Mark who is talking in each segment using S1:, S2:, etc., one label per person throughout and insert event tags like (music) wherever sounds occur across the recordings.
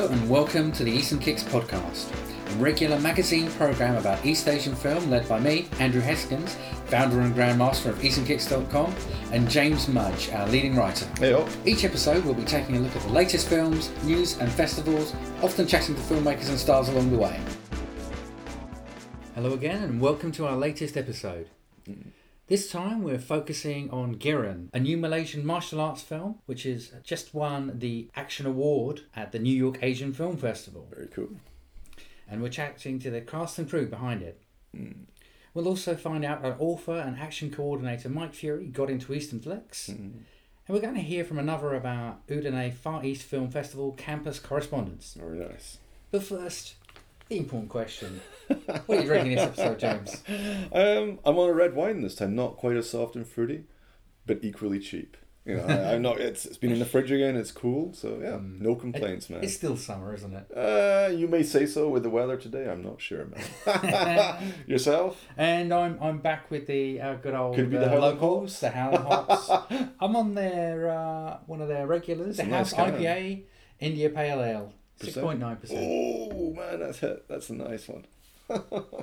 S1: Hello and welcome to the Eastern Kicks podcast, a regular magazine program about East Asian film led by me, Andrew Heskins, founder and grandmaster of EasternKicks.com, and James Mudge, our leading writer.
S2: Hey,
S1: Each episode we'll be taking a look at the latest films, news, and festivals, often chatting to filmmakers and stars along the way. Hello again and welcome to our latest episode. Mm. This time we're focusing on Geran, a new Malaysian martial arts film which has just won the Action Award at the New York Asian Film Festival.
S2: Very cool.
S1: And we're chatting to the cast and crew behind it. Hmm. We'll also find out that author and action coordinator Mike Fury got into Eastern Flex. Hmm. And we're going to hear from another of our Udine Far East Film Festival campus correspondents.
S2: Very nice.
S1: But first, the important question. what are you drinking this episode, James?
S2: Um, I'm on a red wine this time, not quite as soft and fruity, but equally cheap. You know, I, I'm not. It's, it's been in the fridge again. It's cool, so yeah, no complaints, man.
S1: It's still summer, isn't it?
S2: Uh, you may say so with the weather today. I'm not sure, man. (laughs) Yourself?
S1: And I'm I'm back with the uh, good old
S2: Could be the
S1: uh, locals, the Howling Hops. (laughs) I'm on their uh, one of their regulars, the
S2: a
S1: House
S2: nice can.
S1: IPA India Pale Ale, six
S2: Percent?
S1: point.
S2: Oh man, that's it. That's a nice one.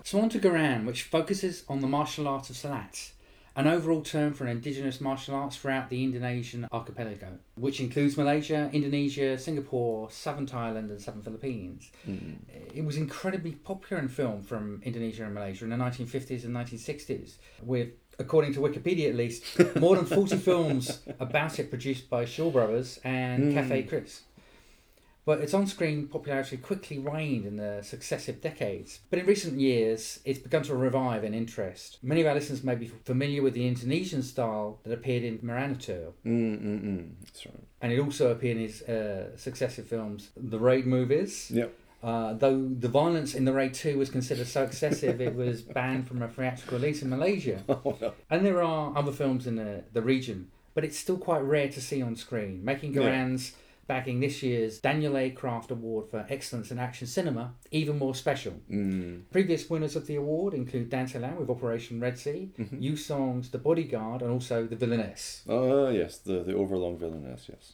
S1: So on to Geran, which focuses on the martial art of Silat, an overall term for an indigenous martial arts throughout the Indonesian archipelago, which includes Malaysia, Indonesia, Singapore, southern Thailand, and southern Philippines. Hmm. It was incredibly popular in film from Indonesia and Malaysia in the 1950s and 1960s, with, according to Wikipedia at least, more than 40 (laughs) films about it produced by Shaw Brothers and Cathay hmm. Keris. But its on screen popularity quickly waned in the successive decades. But in recent years, it's begun to revive in interest. Many of our listeners may be familiar with the Indonesian style that appeared in Merantau,
S2: Mm mm mm. That's right.
S1: and it also appeared in his uh, successive films, the Raid movies.
S2: Yep.
S1: Uh, though the violence in the Raid 2 was considered so excessive, it was banned from a theatrical release in Malaysia. (laughs)
S2: Oh no.
S1: And there are other films in the, the region, but it's still quite rare to see on screen, making
S2: Yeah.
S1: Bagging this year's Daniel A. Craft Award for Excellence in Action Cinema even more special.
S2: Mm.
S1: Previous winners of the award include Dante Lam with Operation Red Sea,
S2: Mm-hmm.
S1: Yu Song's The Bodyguard, and also The Villainess.
S2: Oh yes, the the overlong villainess. Yes.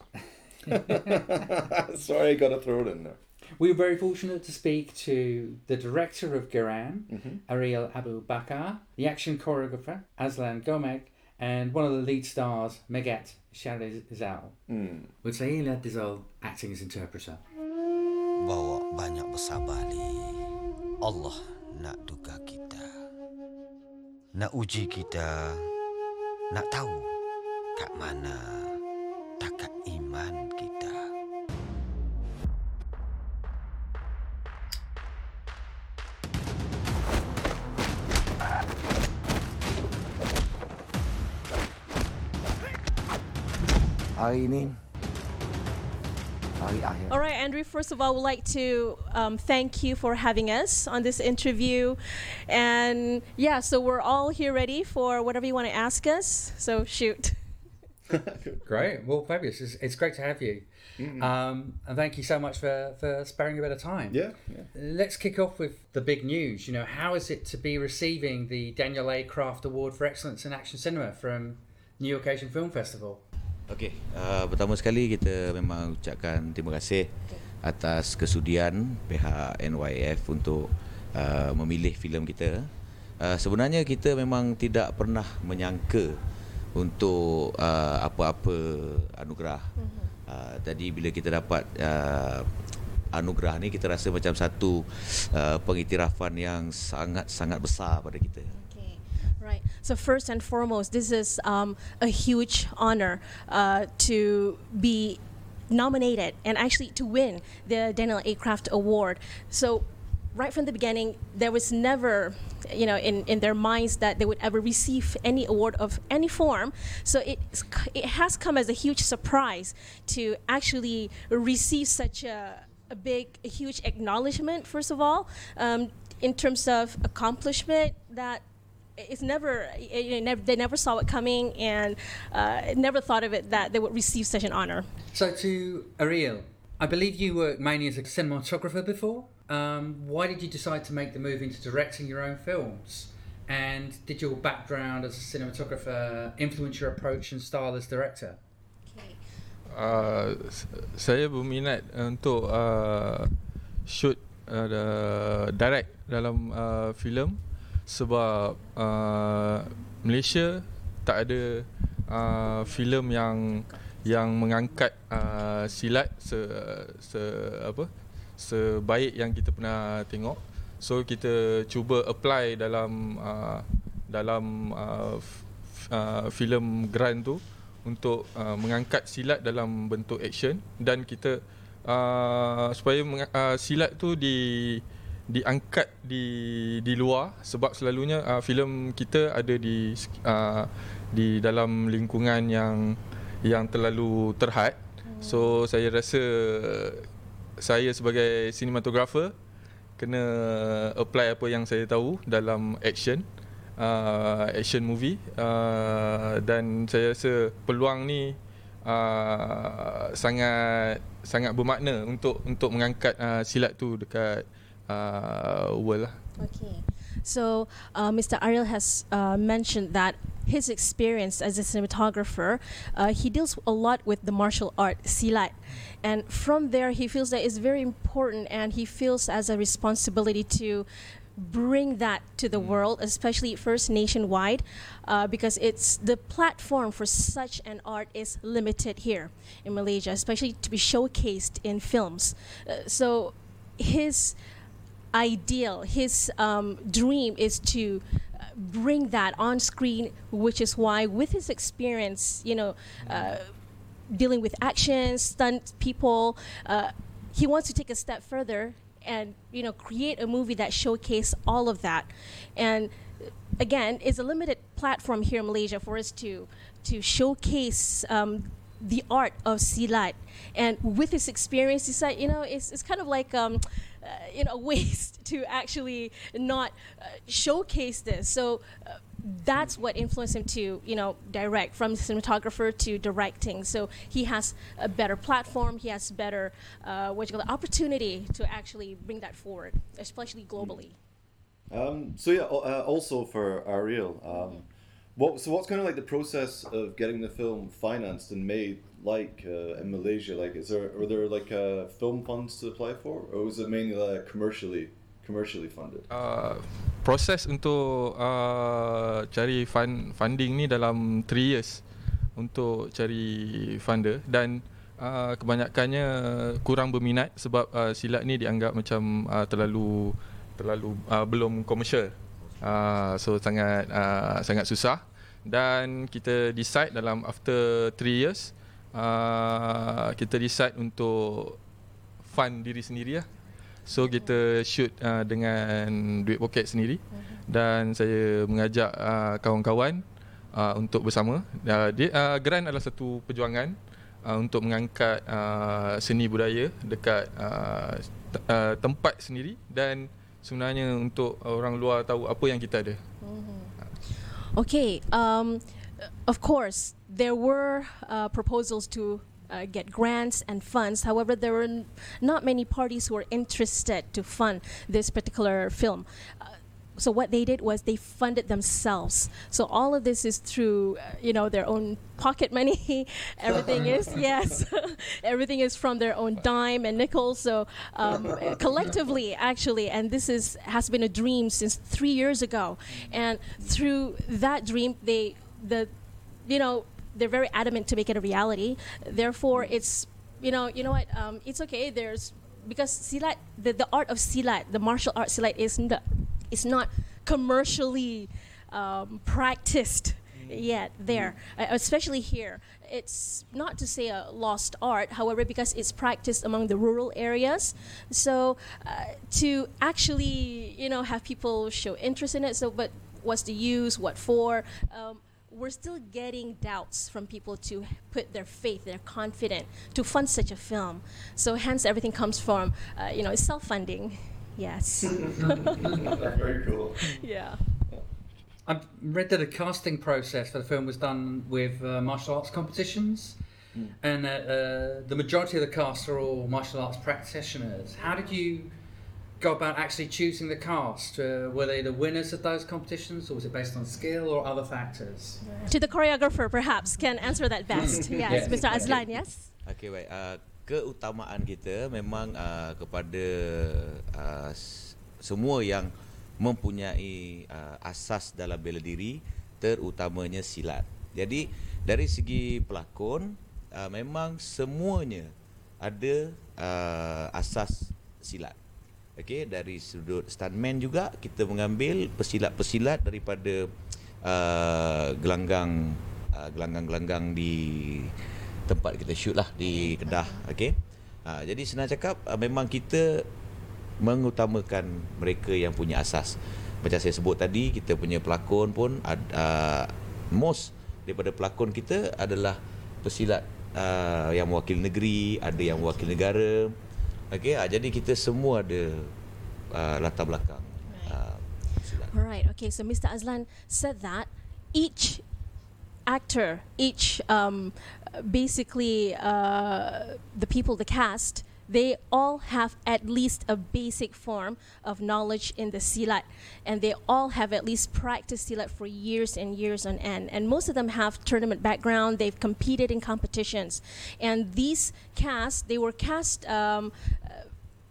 S2: (laughs) Sorry, I gotta throw it in there.
S1: We were very fortunate to speak to the director of Geran,
S2: Mm-hmm.
S1: Areel Abu Bakar, the action choreographer, Azlan Komeng, and one of the lead stars, Megat Shahrizal.
S2: Mm.
S1: With Syeela Dzul acting as interpreter.
S3: Bawa banyak bersabar li. Allah nak duga kita. Nak uji kita. Nak tahu kat mana takat iman
S4: Hari ini hari akhir.
S5: All right, Andrew, first of all, I would like to um, thank you for having us on this interview. And yeah, so we're all here ready for whatever you want to ask us. So shoot. (laughs)
S1: Great. Well, fabulous. It's, it's great to have you. Um, and thank you so much for, for sparing a bit of time.
S2: Yeah. Yeah.
S1: Let's kick off with the big news. You know, how is it to be receiving the Daniel A. Craft Award for Excellence in Action Cinema from New York Asian Film Festival?
S6: Okey, uh, pertama sekali kita memang ucapkan terima kasih atas kesudian pihak NYF untuk uh, memilih filem kita. Uh, sebenarnya kita memang tidak pernah menyangka untuk uh, apa-apa anugerah. Uh, jadi bila kita dapat uh, anugerah ni kita rasa macam satu uh, pengiktirafan yang sangat-sangat besar pada kita.
S5: Right. So first and foremost, this is um, a huge honor uh, to be nominated and actually to win the Daniel A. Craft Award. So right from the beginning, there was never, you know, in, in their minds that they would ever receive any award of any form. So it it has come as a huge surprise to actually receive such a, a big, a huge acknowledgement. First of all, um, in terms of accomplishment that it's never, you know, never they never saw it coming and uh, never thought of it that they would receive such an honor.
S1: So, to Areel, I believe you worked mainly as a cinematographer before. Um, why did you decide to make the move into directing your own films? And did your background as a cinematographer influence your approach and style as director?
S5: Okay.
S7: uh, saya berminat untuk uh, shoot uh, direct dalam uh, filem sebab uh, Malaysia tak ada uh, filem yang yang mengangkat uh, silat se, se apa sebaik yang kita pernah tengok. So kita cuba apply dalam uh, dalam uh, f- uh, filem Grand tu untuk uh, mengangkat silat dalam bentuk action. Dan kita uh, supaya meng- uh, silat tu di diangkat di di luar sebab selalunya uh, filem kita ada di uh, di dalam lingkungan yang yang terlalu terhad. So saya rasa saya sebagai cinematographer kena apply apa yang saya tahu dalam action uh, action movie uh, dan saya rasa peluang ni uh, sangat sangat bermakna untuk untuk mengangkat uh, silat tu dekat uh.
S5: Okay. So, uh, Mr. Areel has uh, mentioned that his experience as a cinematographer, uh, he deals a lot with the martial art silat, and from there he feels that it's very important, and he feels as a responsibility to bring that to the world, especially first nationwide, uh, because it's the platform for such an art is limited here in Malaysia, especially to be showcased in films. Uh, so, his ideal, his um, dream is to uh, bring that on screen, which is why, with his experience, you know, uh, dealing with action, stunt people, uh, he wants to take a step further and you know create a movie that showcase all of that, and again, it's a limited platform here in Malaysia for us to to showcase. Um, the art of silat, and with his experience, he said, you know, it's, it's kind of like um, uh, you (laughs) know, waste to actually not uh, showcase this. So uh, that's what influenced him to, you know, direct from cinematographer to directing. So he has a better platform. He has better, uh, what you call it, opportunity to actually bring that forward, especially globally.
S2: Um, so yeah, uh, also for Areel, um, what so what's kind of like the process of getting the film financed and made like uh, in Malaysia? Like, is there are there like uh, film funds to apply for, or is it mainly like commercially commercially funded?
S7: Uh, proses untuk uh, cari fund funding ni dalam 3 years untuk cari funder dan uh, kebanyakannya kurang berminat sebab uh, silat ni dianggap macam uh, terlalu terlalu uh, belum komersial. Uh, so sangat uh, sangat susah dan kita decide dalam after 3 years uh, kita decide untuk fund diri sendiri lah. So kita shoot uh, dengan duit poket sendiri dan saya mengajak uh, kawan-kawan uh, untuk bersama. Uh, dia uh, Grant adalah satu perjuangan uh, untuk mengangkat uh, seni budaya dekat uh, t- uh, tempat sendiri dan sebenarnya untuk orang luar tahu apa yang kita ada.
S5: Okay. Um, of course, there were uh, proposals to uh, get grants and funds. However, there were n- not many parties who were interested to fund this particular film. Uh, so what they did was they funded themselves. So all of this is through, uh, you know, their own pocket money. (laughs) everything is (laughs) yes, (laughs) everything is from their own dime and nickel. So um, collectively, actually, and this is has been a dream since three years ago. And through that dream, they the, you know, they're very adamant to make it a reality. Therefore, it's you know, you know what? Um, it's okay. There's because silat, the, the art of silat, the martial art silat is not, is not commercially um, practiced yet there, uh, especially here. It's not to say a lost art, however, because it's practiced among the rural areas. So uh, to actually, you know, have people show interest in it. So, but what's the use? What for? Um, we're still getting doubts from people to put their faith, their confidence to fund such a film. So hence everything comes from, uh, you know, self-funding. Yes. (laughs)
S2: Very cool.
S5: yeah.
S1: I read that the casting process for the film was done with uh, martial arts competitions, and uh, uh, the majority of the cast are all martial arts practitioners. How did you go about actually choosing the cast? Uh, were they the winners of those competitions, or was it based on skill or other factors?
S5: To the choreographer, perhaps, can answer that best. yes,
S1: Yes.
S5: Mr. Azlan, yes?
S6: Okey baik. Uh, keutamaan kita memang uh, kepada uh, semua yang mempunyai uh, asas dalam bela diri terutamanya silat. Jadi dari segi pelakon uh, memang semuanya ada uh, asas silat. Okey dari sudut stuntman juga kita mengambil pesilat-pesilat daripada uh, gelanggang uh, gelanggang-gelanggang di tempat kita shoot lah di Kedah okey. Ha, jadi senang cakap uh, memang kita mengutamakan mereka yang punya asas. Macam saya sebut tadi kita punya pelakon pun uh, most daripada pelakon kita adalah pesilat uh, yang mewakili negeri ada yang mewakili negara okey ha, jadi kita semua ada uh, latar belakang uh, silat
S5: All right. Okay. So Mr. Azlan said that each actor, each um, basically uh, the people, the cast, they all have at least a basic form of knowledge in the silat, and they all have at least practiced silat for years and years on end. And most of them have tournament background. They've competed in competitions, and these cast, they were cast. Um, uh,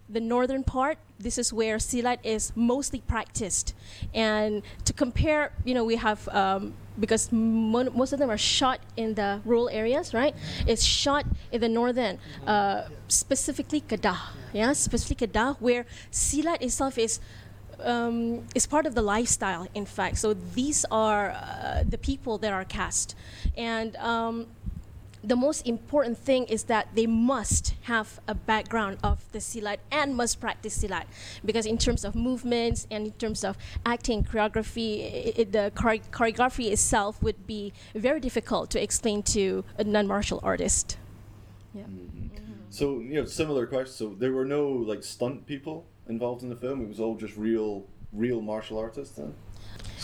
S5: the northern part, this is where silat is mostly practiced. And to compare, you know, we have um, because mo- most of them are shot in the rural areas, right? It's shot in the northern, uh, specifically Kedah, yeah, specifically Kedah, where silat itself is. Um, is part of the lifestyle, in fact. So these are uh, the people that are cast, and um, the most important thing is that they must have a background of the silat and must practice silat because in terms of movements and in terms of acting choreography i i the chore- choreography itself would be very difficult to explain to a non-martial artist yeah
S2: So you know, similar question. So there were no like stunt people involved in the film. It was all just real, real martial artists. Then.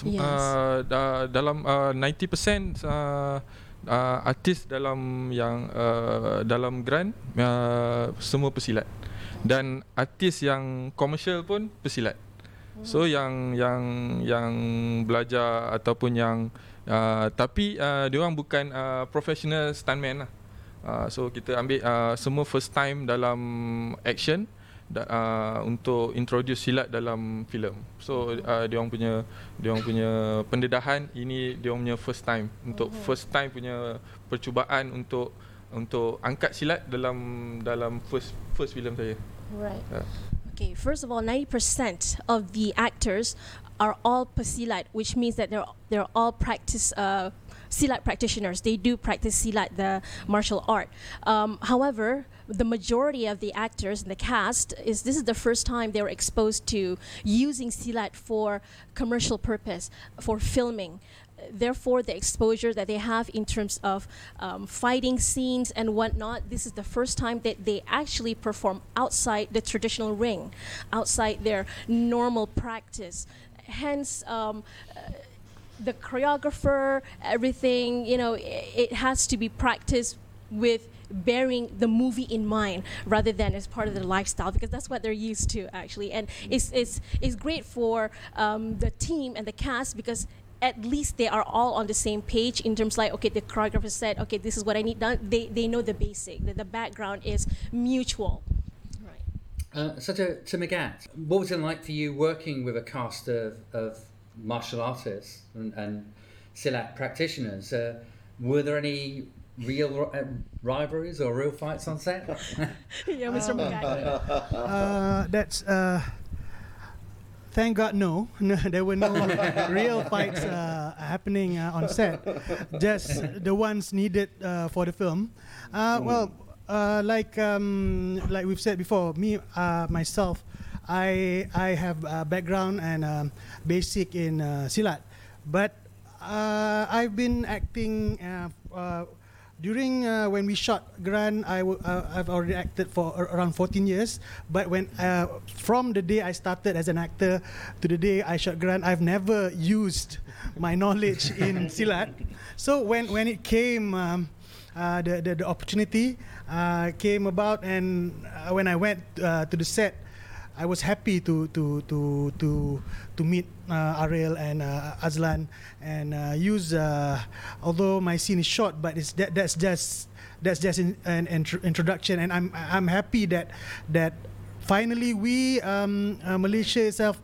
S5: Yes.
S7: Uh, da, dalam uh, 90% uh, uh, artis dalam yang uh, dalam grand uh, semua pesilat dan artis yang komersial pun pesilat. So yang yang yang belajar ataupun yang uh, tapi uh, dia orang bukan uh, professional stuntman lah. Uh, so kita ambil uh, semua first time dalam action uh, untuk introduce silat dalam filem. So uh, dia orang punya dia orang punya pendedahan ini dia orang punya first time untuk first time punya percubaan untuk untuk angkat silat dalam dalam first first filem saya.
S5: right
S7: Uh,
S5: Okay, first of all, 90% of the actors are all pesilat, which means that they're they're all practice uh, silat practitioners. They do practice silat, the martial art. Um, however, the majority of the actors in the cast is this is the first time they were exposed to using silat for commercial purpose, for filming. Therefore the exposure that they have in terms of um, fighting scenes and whatnot this is the first time that they actually perform outside the traditional ring outside their normal practice. Hence um, the choreographer everything you know it, it has to be practiced with bearing the movie in mind rather than as part of the lifestyle because that's what they're used to actually. And it's it's, it's great for um, the team and the cast because at least they are all on the same page in terms like okay the choreographer said okay this is what i need done. They, they know the basic the, the background is mutual. Right.
S1: Uh, so to, to Megat, what was it like for you working with a cast of, of martial artists and, and Silat practitioners? Uh, were there any real uh, rivalries or real fights on set? (laughs)
S5: yeah mr Megat. (laughs)
S8: Uh, that's uh, thank God no, (laughs) no there were no real fights uh, happening uh, on set. Just the ones needed uh, for the film. Uh, well uh, like um, like we've said before me uh, myself I I have a background and um, basic in uh, silat. But uh, I've been acting uh, uh, during uh, when we shot Gran, I w- uh, I've already acted for ar- around 14 years. But when uh, from the day I started as an actor to the day I shot Gran, I've never used my knowledge in (laughs) silat. So when when it came. Um, uh, the, the the opportunity uh, came about, and uh, when I went uh, to the set, I was happy to to to to to meet uh, Areel and uh, Azlan and uh, use. Uh, although my scene is short, but it's that that's just that's just in, an intro- introduction, and I'm I'm happy that that finally we um, uh, Malaysia itself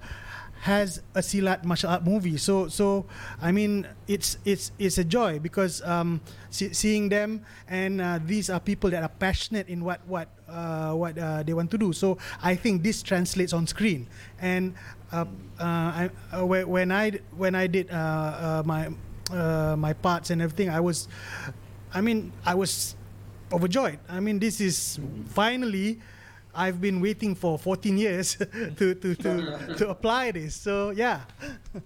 S8: has a silat martial art movie. So so I mean it's it's it's a joy because um, see, seeing them and uh, these are people that are passionate in what what uh, what uh, they want to do. So I think this translates on screen. And uh, uh, I, uh, when I when I did uh, my my parts and everything, I was, I mean I was overjoyed. I mean this is finally. I've been waiting for 14 years (laughs) to, to, to, to apply this. So yeah. (laughs)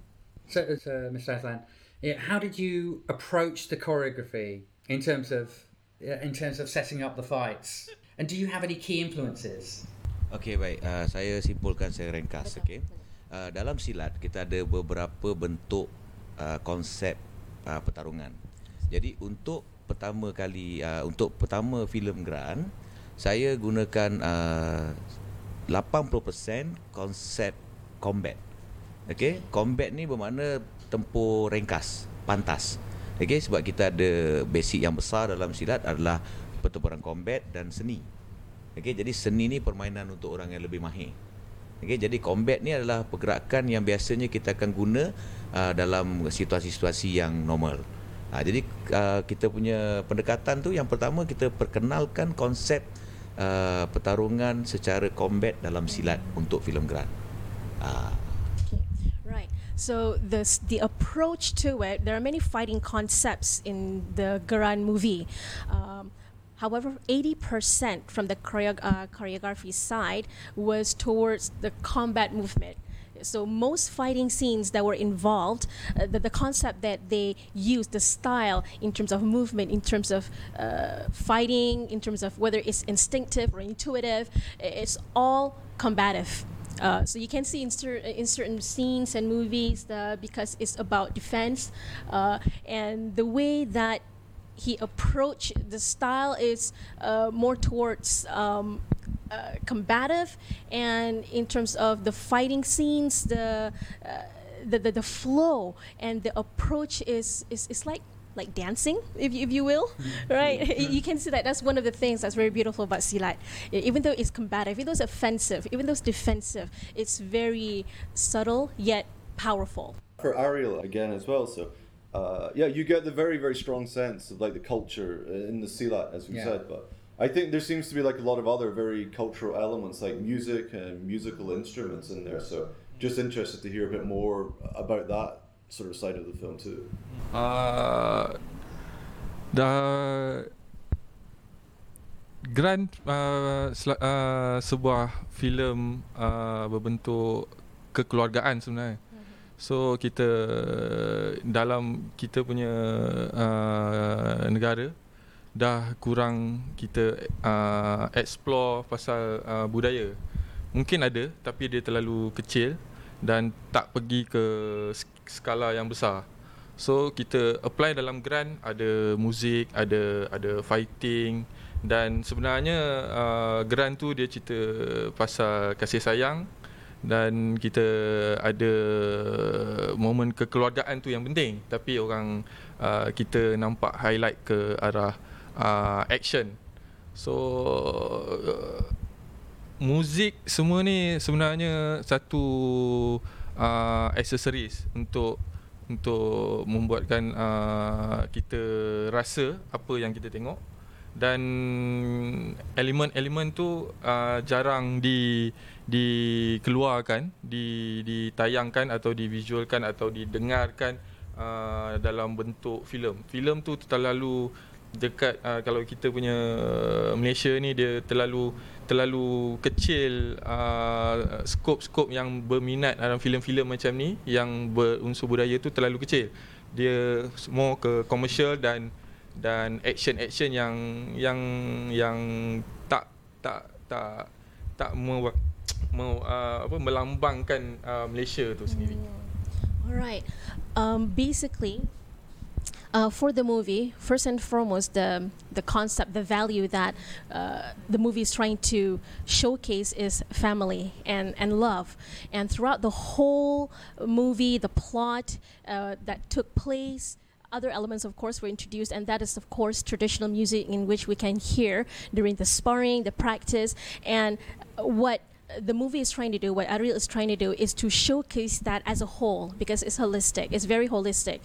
S1: So, so Mr. Azlan, yeah, how did you approach the choreography in terms of in terms of setting up the fights? And do you have any key influences?
S6: Okey baik, uh, saya simpulkan saya ringkas okey. Uh, dalam silat kita ada beberapa bentuk uh, konsep uh, pertarungan. Jadi untuk pertama kali uh, untuk pertama filem Gran saya gunakan uh, 80% konsep combat. Okey, combat ni bermakna tempur ringkas, pantas. Okey, sebab kita ada basic yang besar dalam silat adalah pertempuran combat dan seni. Okey, jadi seni ni permainan untuk orang yang lebih mahir. Okey, jadi combat ni adalah pergerakan yang biasanya kita akan guna uh, dalam situasi-situasi yang normal. Uh, jadi uh, kita punya pendekatan tu yang pertama kita perkenalkan konsep uh, pertarungan secara combat dalam silat untuk filem Gran. Uh,
S5: Right. So the the approach to it, there are many fighting concepts in the Garan movie. Um, however, eighty percent from the uh, choreography side was towards the combat movement. So most fighting scenes that were involved, uh, the, the concept that they used, the style in terms of movement, in terms of uh, fighting, in terms of whether it's instinctive or intuitive, it's all combative. Uh, so you can see in, cer- in certain scenes and movies the, because it's about defense uh, and the way that he approached the style is uh, more towards um, uh, combative and in terms of the fighting scenes the, uh, the, the the flow and the approach is is, is like like dancing if you, if you will right? (laughs) You can see that. That's one of the things that's very beautiful about silat. Even though it's combative even though it's offensive even though it's defensive it's very subtle yet powerful.
S2: For Areel again as well. So, uh, yeah, you get the very very strong sense of like the culture in the Silat, as we
S1: Yeah.
S2: said. But I think there seems to be like a lot of other very cultural elements, like music and musical instruments in there. So, just interested to hear a bit more about that sort of side of the film too.
S7: Uh, dah Geran uh, sel- uh, sebuah filem uh, berbentuk kekeluargaan sebenarnya. So kita dalam kita punya uh, negara dah kurang kita uh, explore pasal uh, budaya. Mungkin ada tapi dia terlalu kecil dan tak pergi ke sk- skala yang besar. So kita apply dalam grant ada muzik, ada ada fighting dan sebenarnya uh, grant tu dia cerita pasal kasih sayang dan kita ada momen kekeluargaan tu yang penting tapi orang uh, kita nampak highlight ke arah uh, action. So uh, muzik semua ni sebenarnya satu uh, accessories untuk untuk membuatkan uh, kita rasa apa yang kita tengok dan elemen-elemen tu uh, jarang di dikeluarkan, di ditayangkan atau divisualkan atau didengarkan uh, dalam bentuk filem. Filem tu terlalu dekat uh, kalau kita punya Malaysia ni dia terlalu terlalu kecil uh, skop-skop yang berminat dalam filem-filem macam ni yang berunsur budaya tu terlalu kecil. Dia more ke komersial dan dan action-action yang yang yang tak tak tak tak me, uh, apa melambangkan uh, Malaysia tu sendiri.
S5: All right. Um, basically, uh, for the movie, first and foremost, the the concept, the value that uh, the movie is trying to showcase is family and and love. And throughout the whole movie, the plot uh, that took place. Other elements, of course, were introduced, and that is, of course, traditional music in which we can hear during the sparring, the practice, and what the movie is trying to do, what Areel is trying to do, is to showcase that as a whole because it's holistic. It's very holistic.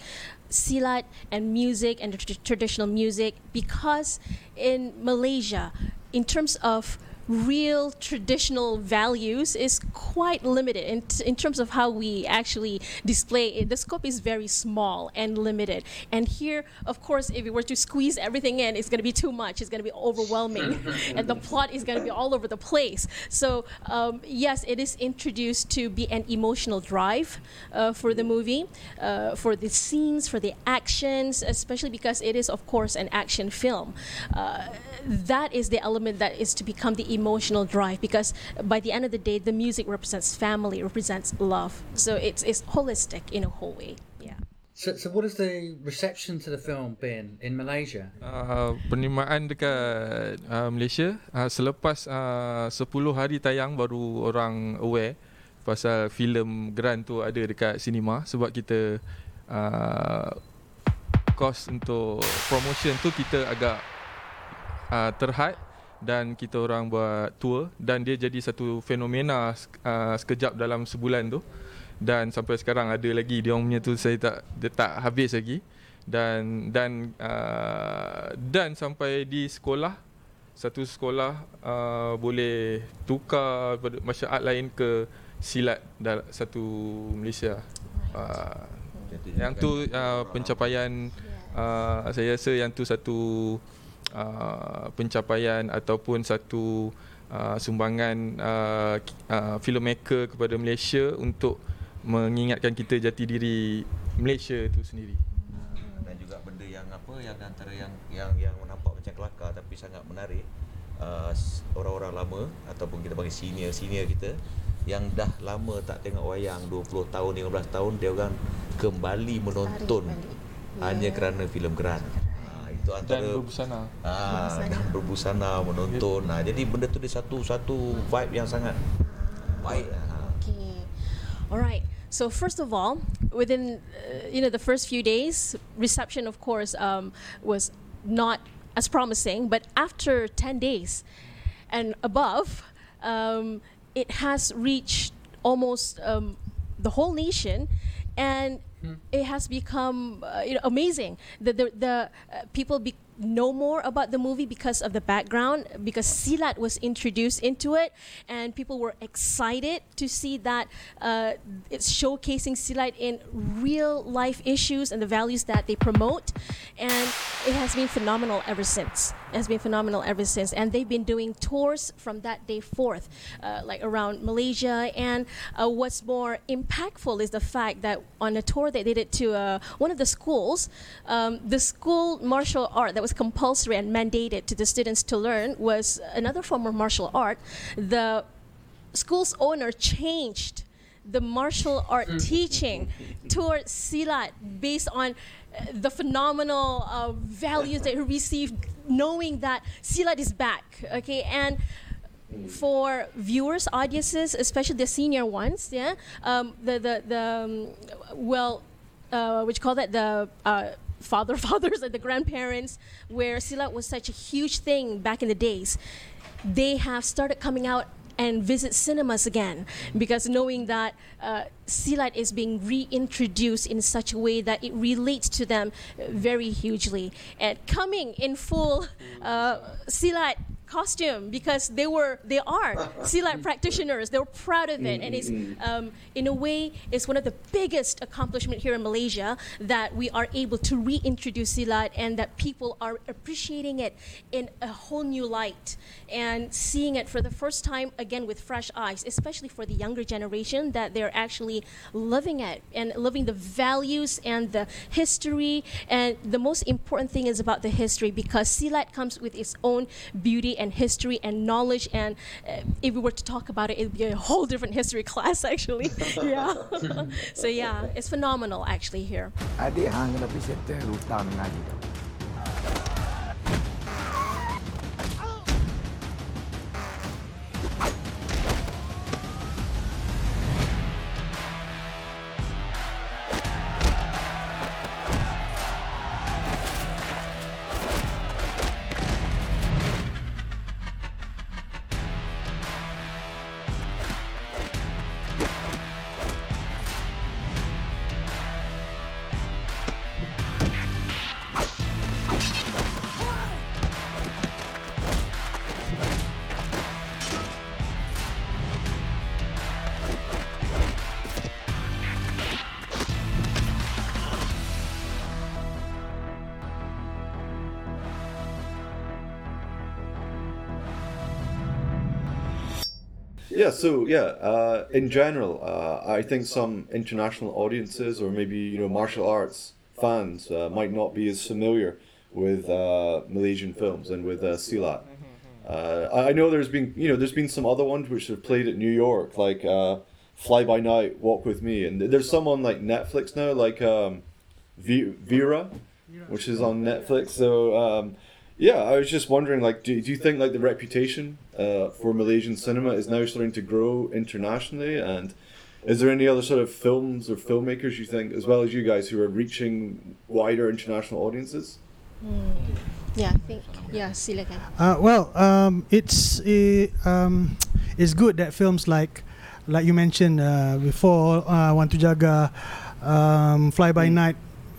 S5: Silat and music and tr- traditional music because in Malaysia, in terms of real traditional values is quite limited in, t- in terms of how we actually display it. The scope is very small and limited. And here, of course, if we were to squeeze everything in, it's going to be too much. It's going to be overwhelming. (laughs) and the plot is going to be all over the place. So, um, yes, it is introduced to be an emotional drive uh, for the movie, uh, for the scenes, for the actions, especially because it is, of course, an action film. Uh, that is the element that is to become the emotional drive because by the end of the day, the music represents family, represents love. So it's, it's holistic in a whole way. Yeah.
S1: So, so what has the reception to the film been in Malaysia?
S7: Uh, penerimaan dekat uh, Malaysia uh, selepas uh, 10 hari tayang baru orang aware pasal filem Grand tu ada dekat sinema sebab kita uh, cost untuk promotion tu kita agak uh, terhad dan kita orang buat tour dan dia jadi satu fenomena uh, sekejap dalam sebulan tu. Dan sampai sekarang ada lagi dia orang punya tu saya tak dia tak habis lagi. Dan dan uh, dan sampai di sekolah satu sekolah uh, boleh tukar pada art lain ke silat dalam satu Malaysia. Uh, yang tu uh, pencapaian uh, saya rasa yang tu satu uh, pencapaian ataupun satu uh, sumbangan uh, uh, filmmaker kepada Malaysia untuk mengingatkan kita jati diri Malaysia itu sendiri.
S6: dan juga benda yang apa yang antara yang yang yang nampak macam kelakar tapi sangat menarik uh, orang-orang lama ataupun kita panggil senior senior kita yang dah lama tak tengok wayang 20 tahun 15 tahun dia orang kembali menonton hanya kerana filem Geran. Ha, itu
S7: Dan
S6: antara
S7: berbusana.
S6: Ah, dan berbusana menonton. Nah, jadi benda tu dia satu satu vibe yang sangat baik. Ha.
S5: Okay. All right. So first of all, within uh, you know the first few days, reception of course um, was not as promising, but after ten days and above, um, it has reached almost um, the whole nation, and it has become uh, you know amazing. The the, the uh, people be- know more about the movie because of the background because Silat was introduced into it and people were excited to see that uh, it's showcasing Silat in real life issues and the values that they promote and it has been phenomenal ever since has been phenomenal ever since. And they've been doing tours from that day forth uh, like around Malaysia. And uh, what's more impactful is the fact that on a tour they did it to uh, one of the schools um, the school martial art that was compulsory and mandated to the students to learn was another form of martial art. The school's owner changed the martial art teaching toward Silat based on uh, the phenomenal uh, values that he received, knowing that Silat is back. Okay, and for viewers, audiences, especially the senior ones, yeah, um, the the the um, well, uh, you call that the. Uh, Father, (laughs) fathers, and the grandparents, where Silat was such a huge thing back in the days, they have started coming out and visit cinemas again. Because knowing that uh, Silat is being reintroduced in such a way that it relates to them very hugely. And coming in full uh, Silat costume because they were they are. (laughs) Silat practitioners they were proud of it. And it's um, in a way it's one of the biggest accomplishment here in Malaysia that we are able to reintroduce Silat and that people are appreciating it in a whole new light and seeing it for the first time again with fresh eyes especially for the younger generation that they're actually loving it and loving the values and the history. And the most important thing is about the history because Silat comes with its own beauty and history and knowledge. And uh, if we were to talk about it, it'd be a whole different history (laughs) class, actually. yeah. (laughs) so yeah, it's phenomenal actually here.
S2: Yeah, so yeah, uh, in general, uh, I think some international audiences or maybe you know martial arts fans uh, might not be as familiar with uh, Malaysian films and with uh, Silat. Uh, I know there's been you know there's been some other ones which have played at New York like uh, Fly by Night, Walk with Me, and there's some on like Netflix now like um, V- Vera, which is on Netflix. So um, yeah, I was just wondering like do, do you think like the reputation uh, for Malaysian cinema is now starting to grow internationally and is there any other sort of films or filmmakers you think as well as you guys who are reaching wider international audiences?
S5: Yeah, I think. Yeah, silakan.
S8: Uh, well, um, it's uh, um, it's good that films like like you mentioned uh, before, uh, Want to Jaga, um, Fly by Night,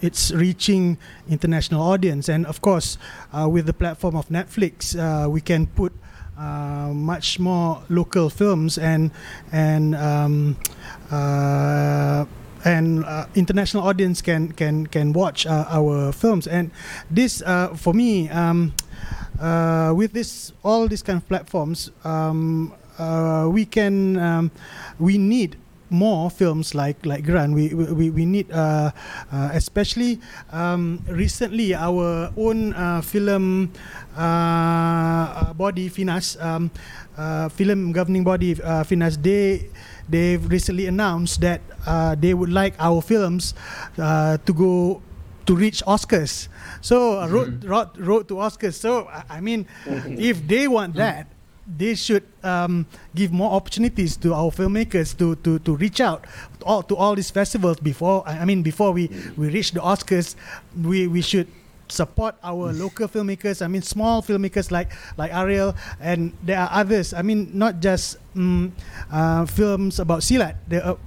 S8: it's reaching international audience, and of course, uh, with the platform of Netflix, uh, we can put. Uh, much more local films and and um, uh, and uh, international audience can can can watch uh, our films and this for me um, with this all these kind of platforms um, we can um, we need more films like like Gran we we, we- need uh, uh, especially um, recently our own uh, film uh, uh, body Finas um, uh, film governing body uh, Finas they they've recently announced that uh, they would like our films uh, to go to reach Oscars. So uh, road, road, road to Oscars. So I- I mean, if they want that, they should um, give more opportunities to our filmmakers to, to, to reach out to all, to all these festivals before. I mean, before we, we reach the Oscars, we, we should support our local filmmakers. I mean, small filmmakers like like Ariel, and there are others. I mean, not just mm, uh, films about silat. There are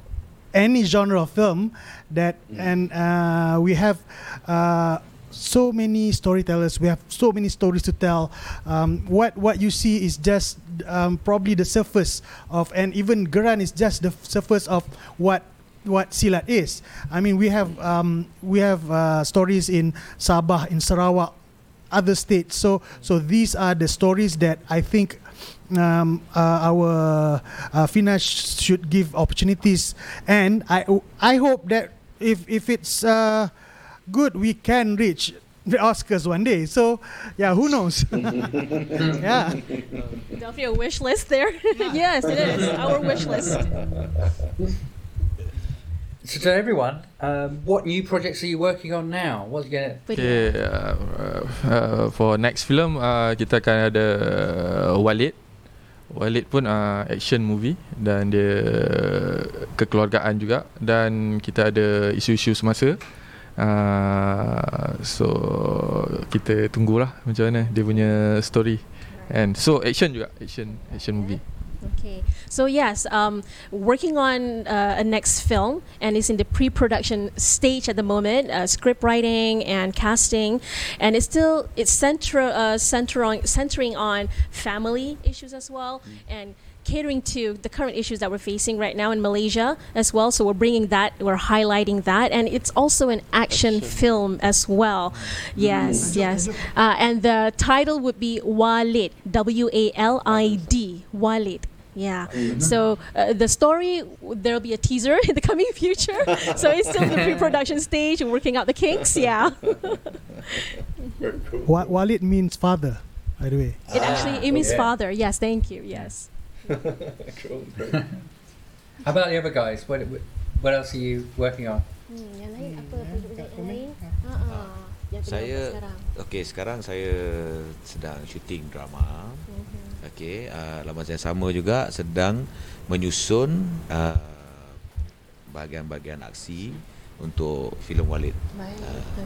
S8: any genre of film that, and uh, we have. Uh, so many storytellers. We have so many stories to tell. Um, what what you see is just um, probably the surface of, and even Geran is just the surface of what what silat is. I mean, we have um, we have uh, stories in Sabah, in Sarawak, other states. So so these are the stories that I think. Um, uh, our uh, Finash should give opportunities, and I I hope that if if it's uh, good, we can reach the Oscars one day. So yeah, who knows? (laughs) yeah.
S5: Definitely a wish list there. (laughs) yes, it is our wish list.
S1: So to everyone, um, what new projects are you working on now? What's you gonna?
S7: Okay, uh, uh, for next film uh, kita akan ada uh, Walid. Walid pun uh, action movie dan dia kekeluargaan juga dan kita ada isu-isu semasa. Uh, so kita tunggulah macam mana dia punya story. And so action juga, action action movie.
S5: Okay, so yes, um, working on uh, a next film, and it's in the pre-production stage at the moment, uh, script writing and casting, and it's still it's central uh, centering centering on family issues as well, and catering to the current issues that we're facing right now in Malaysia as well. So we're bringing that, we're highlighting that, and it's also an action, film as well. Yes, yes, uh, and the title would be Walid, W A L I D, Walid. Yeah. So uh, the story, there'll be a teaser (laughs) in the coming future. so it's still in the pre-production stage. We're working out the kinks. Yeah.
S8: Wa- Walid means father. by the way.
S5: It actually means
S1: okay.
S5: father. Yes, thank you. Yes. (laughs)
S2: cool. (laughs)
S1: How about the other guys? What what else are you working on?
S5: Hmm, yang lain apa
S8: Hmm,
S5: projek-projek
S8: Kak
S5: yang lain?
S8: Ha.
S5: Ha ah. Yang tengah
S6: Saya
S5: sekarang.
S6: okey sekarang saya sedang syuting drama.
S5: Mhm.
S6: Okey, uh, lama saya sama juga sedang menyusun uh, bahagian-bahagian aksi untuk filem Walid.
S5: Right.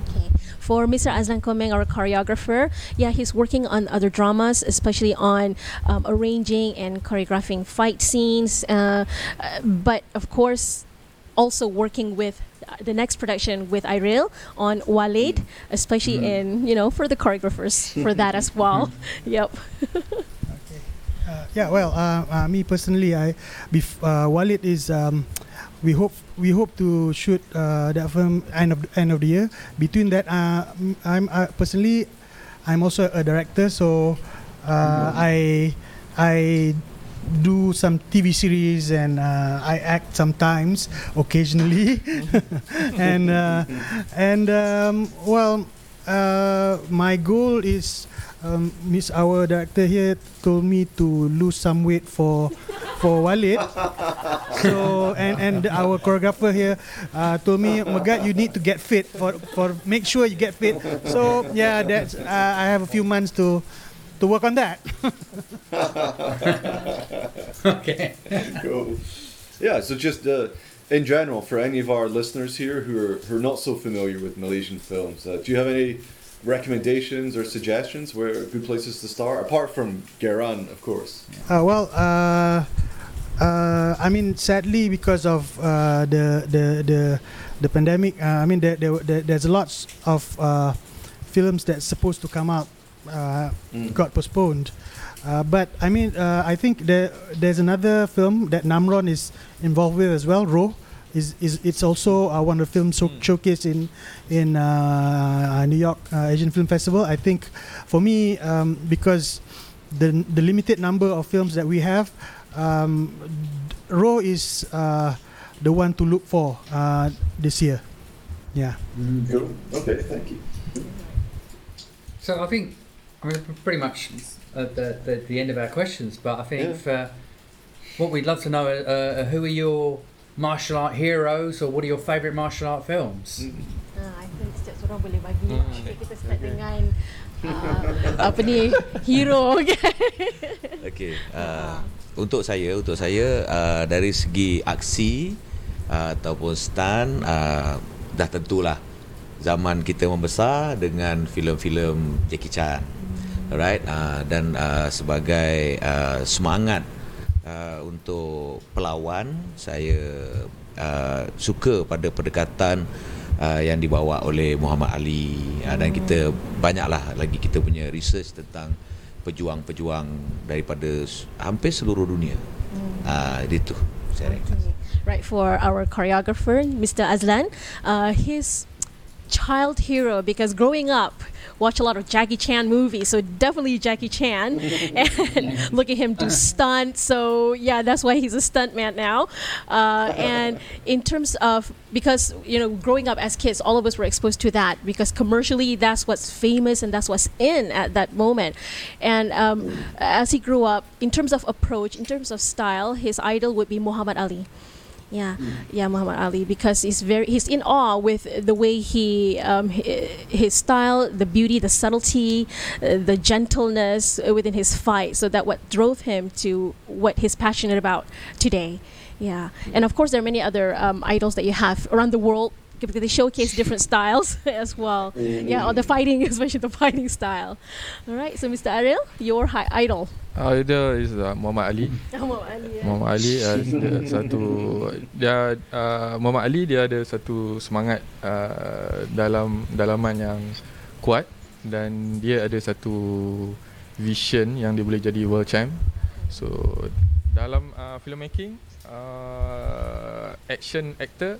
S5: Okay. For Mr. Azlan Komeng, our choreographer, yeah, he's working on other dramas, especially on um, arranging and choreographing fight scenes. Uh, uh, but of course, also working with uh, the next production with Areel on Walid, especially in you know for the choreographers for that as well. (laughs) yep.
S8: Uh, yeah, well, uh, uh, me personally, I, bef- uh, Walid is. Um, we hope we hope to shoot uh, that film end of end of the year. Between that, uh, I'm uh, personally, I'm also a director, so uh, I I do some TV series and uh, I act sometimes, occasionally, (laughs) and uh, and um, well, uh, my goal is. Um, Miss our director here told me to lose some weight for for Walid. so and and our choreographer here uh, told me, Megat, you need to get fit for for make sure you get fit. So yeah, that's uh, I have a few months to to work on that. (laughs)
S1: okay.
S2: cool. Yeah, so just uh, in general, for any of our listeners here who are, who are not so familiar with Malaysian films, uh, do you have any recommendations or suggestions where good places to start, apart from Geran, of course?
S8: Uh, well, uh, uh, I mean, sadly, because of uh, the the the the pandemic, uh, I mean, there, there, there, there's lots of uh, films that's supposed to come out uh,
S2: Mm.
S8: got postponed. Uh, but I mean, uh, I think there there's another film that Namron is involved with as well. Roh is is it's also uh, one of the films show- showcased in in uh, New York uh, Asian Film Festival. I think for me, um, because the the limited number of films that we have, um, d- Roh is uh, the one to look for uh, this year. Yeah.
S2: Cool. Okay, thank you.
S1: So I think I mean we're pretty much at the, the, the end of our questions, but I think
S2: Yeah.
S1: for what we'd love to know uh, uh, who are your martial art heroes or what are your favourite martial art films?
S5: Ah, I think setiap seorang boleh bagi.
S1: Hmm.
S5: Okay, kita start dengan uh, (laughs) apa ni hero. (laughs)
S6: Okey. Uh, untuk saya, untuk saya uh, dari segi aksi uh, ataupun stunt uh, dah tentulah zaman kita membesar dengan filem-filem Jackie Chan. Alright, uh, dan uh, sebagai uh, semangat uh, untuk pelawan, saya uh, suka pada pendekatan uh, yang dibawa oleh Muhammad Ali uh, dan kita banyaklah lagi kita punya research tentang pejuang-pejuang daripada hampir seluruh dunia. Ah uh, itu saya rasa.
S5: right for our choreographer, Mr. Azlan, uh, his child hero because growing up watch a lot of Jackie Chan movies so definitely Jackie Chan. (laughs) And look at him do stunts so yeah that's why he's a stunt man now. Uh, and in terms of because you know growing up as kids all of us were exposed to that because commercially that's what's famous and that's what's in at that moment. And um, as he grew up in terms of approach in terms of style his idol would be Muhammad Ali yeah, yeah, Muhammad Ali because he's very he's in awe with the way he um, his style, the beauty, the subtlety, uh, the gentleness uh, within his fight. So that what drove him to what he's passionate about today. Yeah, and of course there are many other um, idols that you have around the world. because They showcase different (laughs) styles (laughs) as well. Yeah, or the fighting, (laughs) especially the fighting style. All right, so Mr. Areel, your hi- idol.
S7: Idol is uh, Muhammad Ali. (laughs)
S5: Muhammad Ali. yeah.
S7: Muhammad Ali uh, (laughs) dia satu dia uh, Muhammad Ali dia ada satu semangat uh, dalam dalaman yang kuat dan dia ada satu vision yang dia boleh jadi world champ. So dalam uh, filmmaking uh, action actor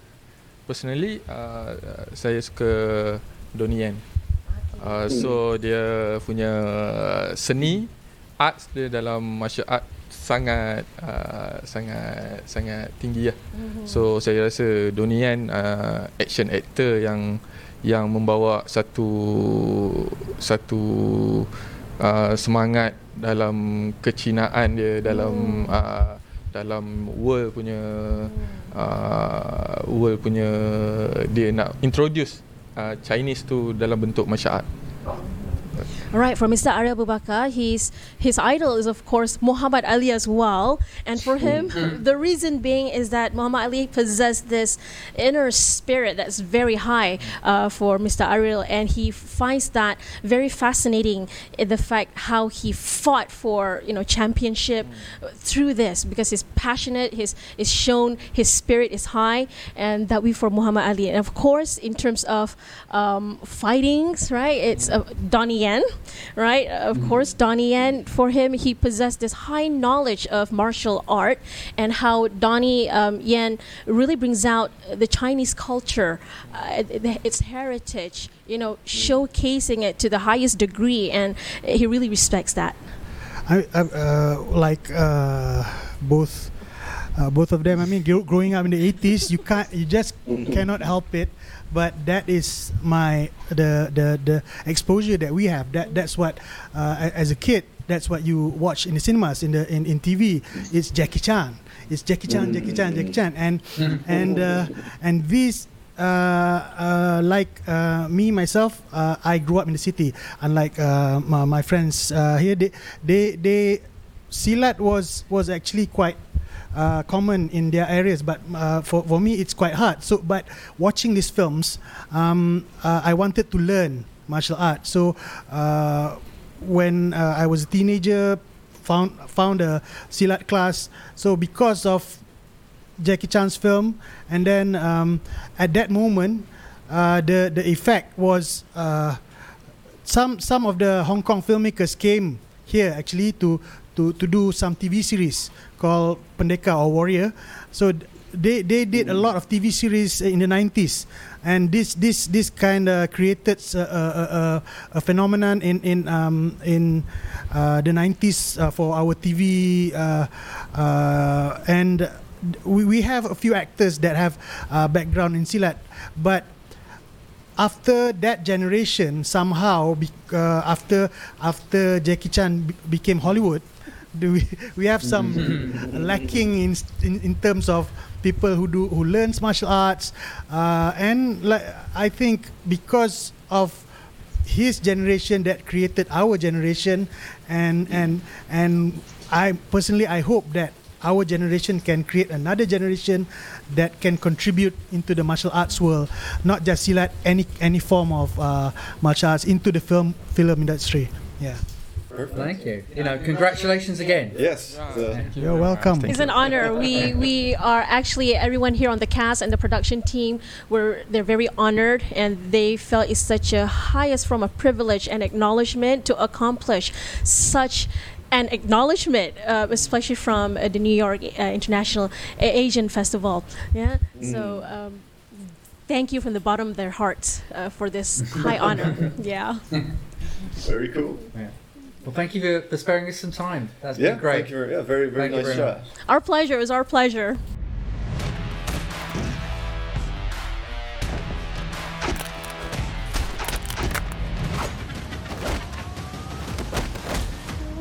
S7: personally uh, saya suka Donnie Yen. Uh, so dia punya seni arts dia dalam martial art sangat uh, sangat sangat tinggi lah. So saya rasa Donnie Yen uh, action actor yang yang membawa satu satu uh, semangat dalam kecinaan dia dalam uh, dalam world punya uh, world punya dia nak introduce uh, Chinese tu dalam bentuk art.
S5: All right, for Mr. Areel Abu Bakar, he's, his idol is, of course, Muhammad Ali as well. And for him, (laughs) the reason being is that Muhammad Ali possessed this inner spirit that's very high uh, for Mr. Areel. And he finds that very fascinating in the fact how he fought for, you know, championship through this because he's passionate, he's, is shown his spirit is high. And that we for Muhammad Ali. And of course, in terms of um, fightings, right, it's uh, Donnie Yen right? Of course, Donnie Yen, for him, he possessed this high knowledge of martial art and how Donnie um, Yen really brings out the Chinese culture, uh, its heritage, you know, showcasing it to the highest degree, and he really respects that.
S8: I, I uh, like uh, both uh, both of them. I mean, gro- growing up in the 80s, you can't, you just cannot help it. But that is my the the the exposure that we have. That that's what uh, as a kid. That's what you watch in the cinemas in the in, in TV. It's Jackie Chan. It's Jackie Chan, Jackie Chan, Jackie Chan, and and uh, and these uh, uh, like uh, me myself, uh, I grew up in the city. Unlike uh, my, my friends uh, here, they they they Silat was was actually quite uh, common in their areas, but uh, for for me it's quite hard. So, but watching these films, um, uh, I wanted to learn martial art. So, uh, when uh, I was a teenager, found found a Silat class. So because of Jackie Chan's film, and then um, at that moment, uh, the the effect was some some of the Hong Kong filmmakers came here actually to to to do some TV series called Pendekar or Warrior. So they they did a lot of TV series in the 90s, and this this this kind of created a, a, a, phenomenon in in um, in uh, the 90s uh, for our TV uh, uh, and we, we have a few actors that have uh, background in Silat, but after that generation somehow uh, after after Jackie Chan became Hollywood do we, we have some lacking in, in in terms of people who do who learns martial arts. Uh, and like I think because of his generation that created our generation and and and I personally I hope that our generation can create another generation that can contribute into the martial arts world, not just Silat, any any form of uh, martial arts into the film film industry. Yeah,
S1: Thank you. You know, congratulations again.
S2: Yes. the-
S8: you're welcome.
S5: It's an honor. We (laughs) we are actually everyone here on the cast and the production team. We're they're very honored, and they felt it's such a highest form of privilege and acknowledgement to accomplish such an acknowledgement, uh, especially from uh, the New York uh, International A- Asian Festival. Yeah. So. Um, Thank you from the bottom of their hearts uh, for this high honor. (laughs) Yeah.
S2: Very cool.
S1: Well, thank you for, for sparing us some time. That's
S2: Yeah,
S1: been great.
S2: thank you. very- Yeah, very very
S1: Thank
S2: nice chat.
S5: Our pleasure. It was our pleasure.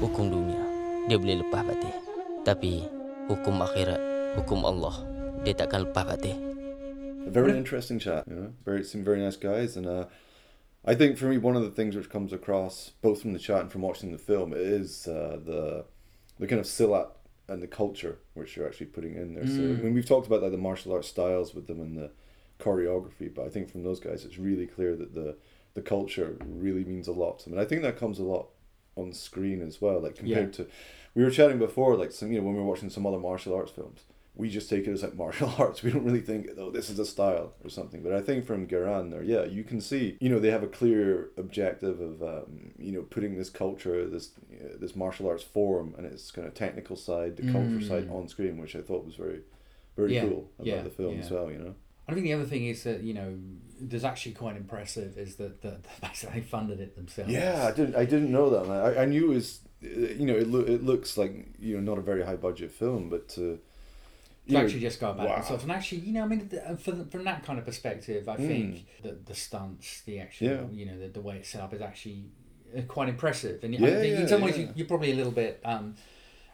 S9: Hukum dunia dia boleh lepas batin. Tapi hukum akhirat, hukum Allah, dia takkan lepas batin.
S2: A very interesting chat. You know, very some very nice guys, and uh, I think for me one of the things which comes across both from the chat and from watching the film is uh, the the kind of silat and the culture which you're actually putting in there. So I mean, we've talked about like the martial arts styles with them and the choreography, but I think from those guys it's really clear that the the culture really means a lot to them, and I think that comes a lot on screen as well. Like compared to, we were chatting before, like some you know when we were watching some other martial arts films, we just take it as like (laughs) martial arts. We don't really think, oh, this is a style or something. But I think from Geran there, yeah, you can see, you know, they have a clear objective of, um, you know, putting this culture, this uh, this martial arts form, and its kind of technical side, the culture side on screen, which I thought was very, very
S1: Yeah,
S2: cool about
S1: yeah,
S2: the film as well. You know.
S1: I think the other thing is that you know, there's actually quite impressive is that that basically (laughs) they funded it themselves.
S2: Yeah, I didn't. I didn't know that. Man. I, I knew it was. uh, You know, it lo- it looks like you know not a very high budget film, but to
S1: to actually just go about
S2: wow.
S1: it themselves. And actually, you know, I mean, uh, from that kind of perspective, I think the the stunts, the actual,
S2: Hmm. Yeah.
S1: you know, the, the way it's set up is actually uh, quite impressive. And I
S2: Yeah,
S1: in some ways, you, you're probably a little bit um,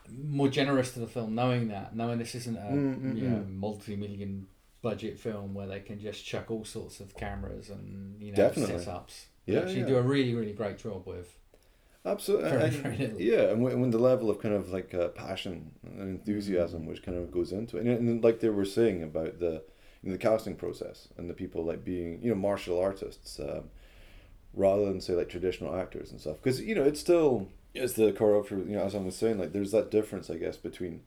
S1: more generous to the film, knowing that, knowing this isn't a
S2: Mm, mm,
S1: you know,
S2: mm.
S1: multi-million budget film where they can just chuck all sorts of cameras and you know
S2: Definitely.
S1: setups.
S2: Yeah,
S1: actually
S2: yeah.
S1: do a really, really great job with.
S2: Absolutely,
S1: Very,
S2: and-
S1: little.
S2: yeah, and when, when the level of kind of like uh, passion and enthusiasm which kind of goes into it, and, and like they were saying about the you know, the casting process and the people like being you know martial artists um, rather than say like traditional actors and stuff, because you know it's still it's the choreographer you know as I was saying like there's that difference I guess between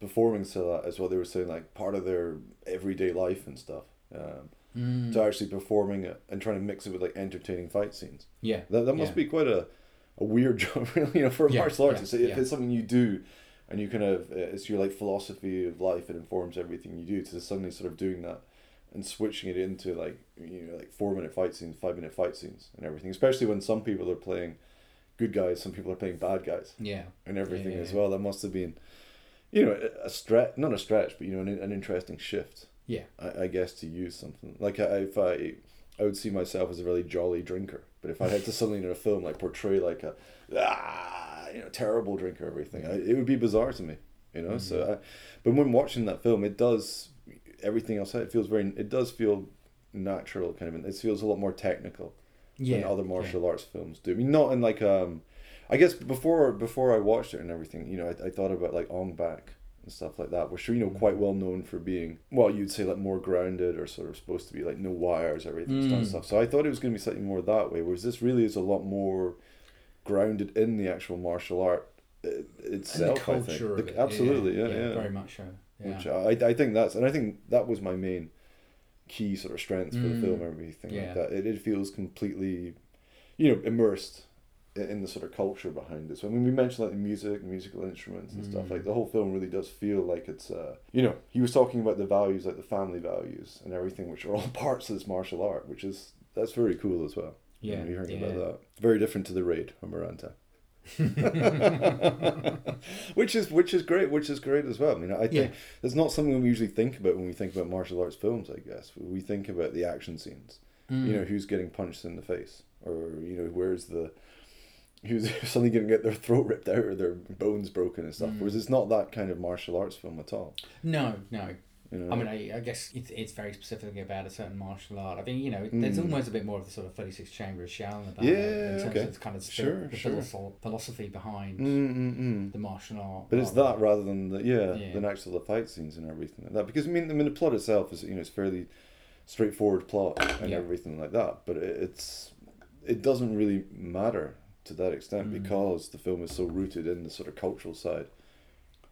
S2: performing Silat as what they were saying like part of their everyday life and stuff. Um,
S1: Mm.
S2: to actually performing it and trying to mix it with like entertaining fight scenes.
S1: Yeah,
S2: That, that must
S1: yeah.
S2: be quite a, a weird (laughs) job, really, you know, for a
S1: Yeah,
S2: martial artist.
S1: yeah,
S2: if
S1: yeah.
S2: it's something you do and you kind of, uh, it's your like philosophy of life, it informs everything you do, to suddenly sort of doing that and switching it into like, you know, like four minute fight scenes, five minute fight scenes and everything, especially when some people are playing good guys, some people are playing bad guys
S1: Yeah.
S2: and everything as well. That must have been, you know, a stretch, not a stretch, but you know, an, an interesting shift.
S1: Yeah.
S2: I, I guess to use something like I, if I, I would see myself as a really jolly drinker, but if I had to suddenly in a film like portray like a, ah, you know, terrible drinker, everything, I, it would be bizarre to me, you know. So,
S1: Mm-hmm.
S2: I, but when watching that film, it does everything else. It feels very, it does feel natural, kind of. It feels a lot more technical
S1: Yeah,
S2: than other martial arts films do. I mean, not in like um, I guess before before I watched it and everything, you know, I, I thought about like Ong Bak and stuff like that, which are you know quite well known for being well, you'd say like more grounded or sort of supposed to be like no wires, everything
S1: Mm.
S2: and stuff. So I thought it was going to be slightly more that way, whereas this really is a lot more grounded in the actual martial art uh, itself. I think
S1: of it,
S2: absolutely, yeah, yeah,
S1: very much so. Yeah.
S2: Which I I think that's and I think that was my main key sort of strength for the
S1: Mm.
S2: film and everything
S1: Yeah.
S2: like that. It, it feels completely, you know, immersed in the sort of culture behind it. So I mean, we mentioned like the music, musical instruments and stuff.
S1: Mm.
S2: Like the whole film really does feel like it's, uh, you know, he was talking about the values, like the family values and everything, which are all (laughs) parts of this martial art, which is that's very cool as well.
S1: Yeah,
S2: you're hearing
S1: yeah.
S2: about that. Very different to the raid on Merantau. (laughs) (laughs) which is which is great, which is great as well. I mean, I think
S1: Yeah.
S2: it's not something we usually think about when we think about martial arts films. I guess we think about the action scenes.
S1: Mm.
S2: You know, who's getting punched in the face, or you know, where's the who's (laughs) suddenly going to get their throat ripped out or their bones broken and stuff.
S1: Mm.
S2: Whereas it's not that kind of martial arts film at all.
S1: No, no.
S2: You know?
S1: I mean, I, I guess it's, it's very specifically about a certain martial art. I think you know, there's
S2: Mm.
S1: almost a bit more of the sort of thirty six chamber of Shaolin about
S2: Yeah,
S1: it in terms
S2: okay.
S1: of the kind of
S2: Sure,
S1: sure, philosophy behind
S2: Mm, mm, mm.
S1: the martial art.
S2: But it's that rather than the yeah,
S1: Yeah.
S2: than actual the fight scenes and everything like that. Because I mean, I mean the plot itself is you know it's fairly straightforward plot and
S1: Yeah.
S2: everything like that. But it, it's it doesn't really matter to that extent
S1: Mm.
S2: because the film is so rooted in the sort of cultural side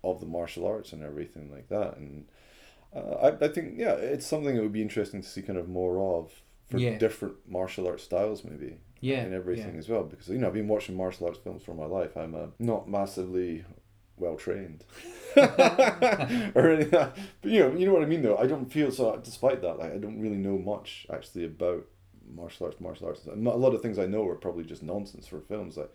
S2: of the martial arts and everything like that. And uh, I I think yeah, it's something that would be interesting to see kind of more of for
S1: Yeah.
S2: different martial arts styles maybe
S1: Yeah,
S2: and everything
S1: yeah.
S2: as well because you know I've been watching martial arts films for my life. I'm uh, not massively well trained (laughs) (laughs) or anything. But you know, you know what I mean though. I don't feel so. Despite that, like I don't really know much actually about martial arts. Martial arts. And A lot of things I know are probably just nonsense for films. Like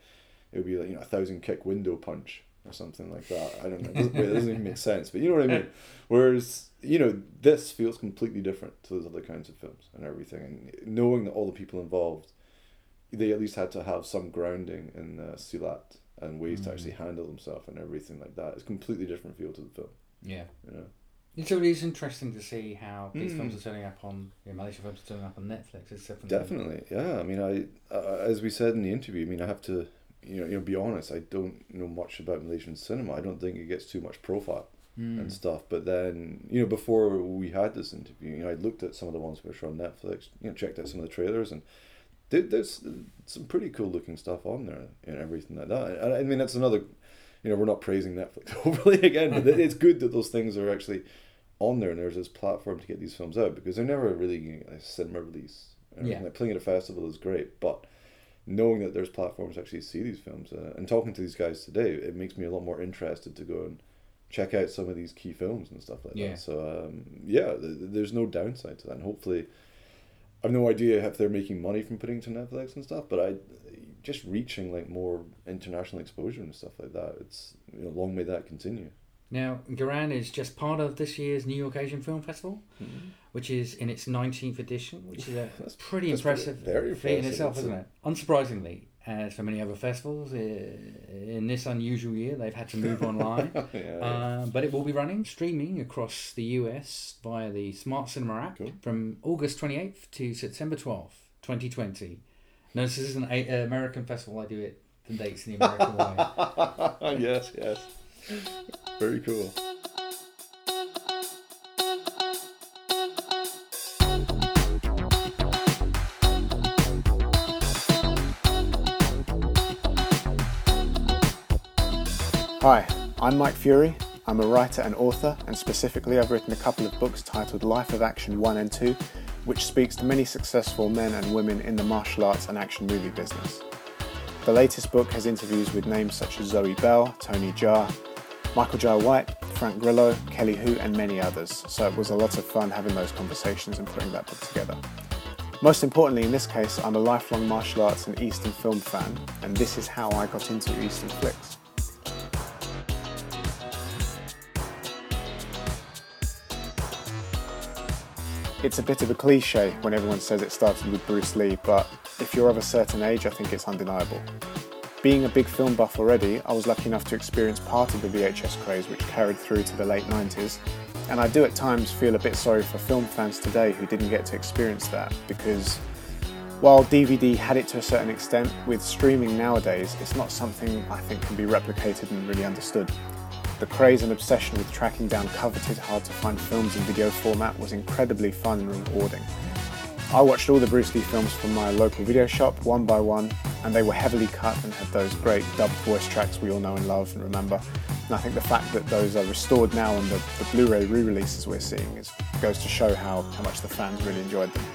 S2: it would be like you know a thousand kick window punch or something like that. I don't know. It doesn't, it doesn't even make sense. But you know what I mean. (laughs) Whereas you know this feels completely different to those other kinds of films and everything. And knowing that all the people involved, they at least had to have some grounding in uh, silat and ways to
S1: Mm.
S2: actually handle themselves and everything like that. It's a completely different feel to the film.
S1: Yeah.
S2: You know.
S1: And So it is interesting to see how these
S2: Mm.
S1: films are turning up on you know, Malaysian films are turning up on Netflix. It's definitely
S2: Definitely, yeah. I mean, I uh, as we said in the interview. I mean, I have to, you know, you know, be honest. I don't know much about Malaysian cinema. I don't think it gets too much profile
S1: Mm.
S2: and stuff. But then, you know, before we had this interview, you know, I looked at some of the ones which are on Netflix. You know, checked out some of the trailers, and there's some pretty cool looking stuff on there and everything like that. And I mean, that's another. You know, we're not praising Netflix (laughs) overly again, but it's good that those things are actually on there and there's this platform to get these films out because they're never really getting a cinema release.
S1: Yeah.
S2: Like playing at a festival is great, but knowing that there's platforms to actually see these films uh, and talking to these guys today, it makes me a lot more interested to go and check out some of these key films and stuff like
S1: Yeah.
S2: that. So um, yeah, th- th- there's no downside to that. And hopefully, I've no idea if they're making money from putting it to Netflix and stuff, but I just reaching like more international exposure and stuff like that. It's you know, long may that continue.
S1: Now, Geran is just part of this year's New York Asian Film Festival, which is in its 19th edition, which is a (laughs)
S2: That's-
S1: pretty
S2: that's
S1: impressive
S2: very
S1: feat in itself,
S2: It's
S1: isn't it? Unsurprisingly, as for many other festivals, in this unusual year, they've had to move online. (laughs)
S2: Yeah,
S1: Uh, but it will be running streaming across the US via the Smart Cinema app
S2: Cool.
S1: from August 28th to September 12th, 2020. No, this is an uh, American festival. I do it the dates in the American way. (laughs)
S2: yes, yes. Very cool.
S10: Hi, I'm Mike Fury. I'm a writer and author, and specifically, I've written a couple of books titled Life of Action 1 and 2, which speaks to many successful men and women in the martial arts and action movie business. The latest book has interviews with names such as Zoe Bell, Tony Jaa, Michael Jai White, Frank Grillo, Kelly Hu, and many others, so it was a lot of fun having those conversations and putting that book together. Most importantly, in this case, I'm a lifelong martial arts and Eastern film fan, and this is how I got into Eastern flicks. It's a bit of a cliche when everyone says it started with Bruce Lee, but if you're of a certain age, I think it's undeniable. Being a big film buff already, I was lucky enough to experience part of the VHS craze which carried through to the late 90s, and I do at times feel a bit sorry for film fans today who didn't get to experience that because while DVD had it to a certain extent, with streaming nowadays, it's not something I think can be replicated and really understood. The craze and obsession with tracking down coveted, hard to find films in video format was incredibly fun and rewarding. I watched all the Bruce Lee films from my local video shop one by one, and they were heavily cut and had those great dubbed voice tracks we all know and love and remember. And I think the fact that those are restored now on the, the Blu-ray re-releases we're seeing is, goes to show how, how much the fans really enjoyed them.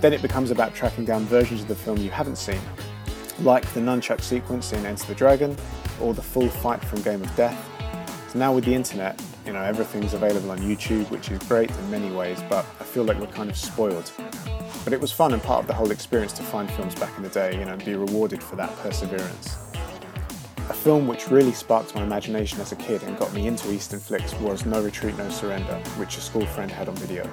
S10: Then it becomes about tracking down versions of the film you haven't seen, like the nunchuck sequence in Enter the Dragon, or the full fight from Game of Death. Now with the internet, you know, everything's available on YouTube, which is great in many ways, but I feel like we're kind of spoiled. But it was fun and part of the whole experience to find films back in the day, you know, and be rewarded for that perseverance. A film which really sparked my imagination as a kid and got me into Eastern flicks was No Retreat, No Surrender, which a school friend had on video.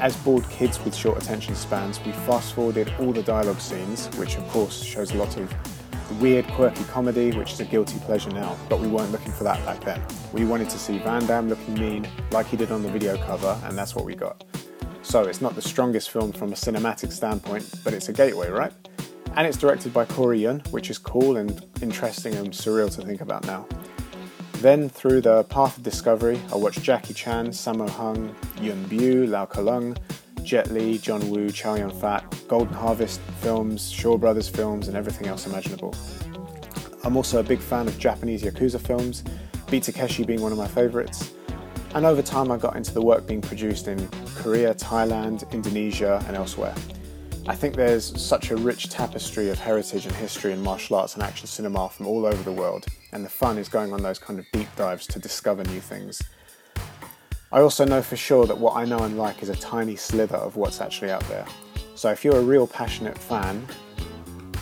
S10: As bored kids with short attention spans, we fast forwarded all the dialogue scenes, which of course shows a lot of weird, quirky comedy, which is a guilty pleasure now, but we weren't looking for that back then. We wanted to see Van Damme looking mean, like he did on the video cover, and that's what we got. So it's not the strongest film from a cinematic standpoint, but it's a gateway, right? And it's directed by Corey Yuen, which is cool and interesting and surreal to think about now. Then, through the path of discovery, I watched Jackie Chan, Sammo Hung, Yuen Biao, Lau Kar-leung, Jet Li, John Woo, Chow Yun Fat, Golden Harvest films, Shaw Brothers films, and everything else imaginable. I'm also a big fan of Japanese Yakuza films, Beat Takeshi being one of my favourites. And over time, I got into the work being produced in Korea, Thailand, Indonesia, and elsewhere. I think there's such a rich tapestry of heritage and history in martial arts and action cinema from all over the world, and the fun is going on those kind of deep dives to discover new things. I also know for sure that what I know and like is a tiny slither of what's actually out there. So if you're a real passionate fan,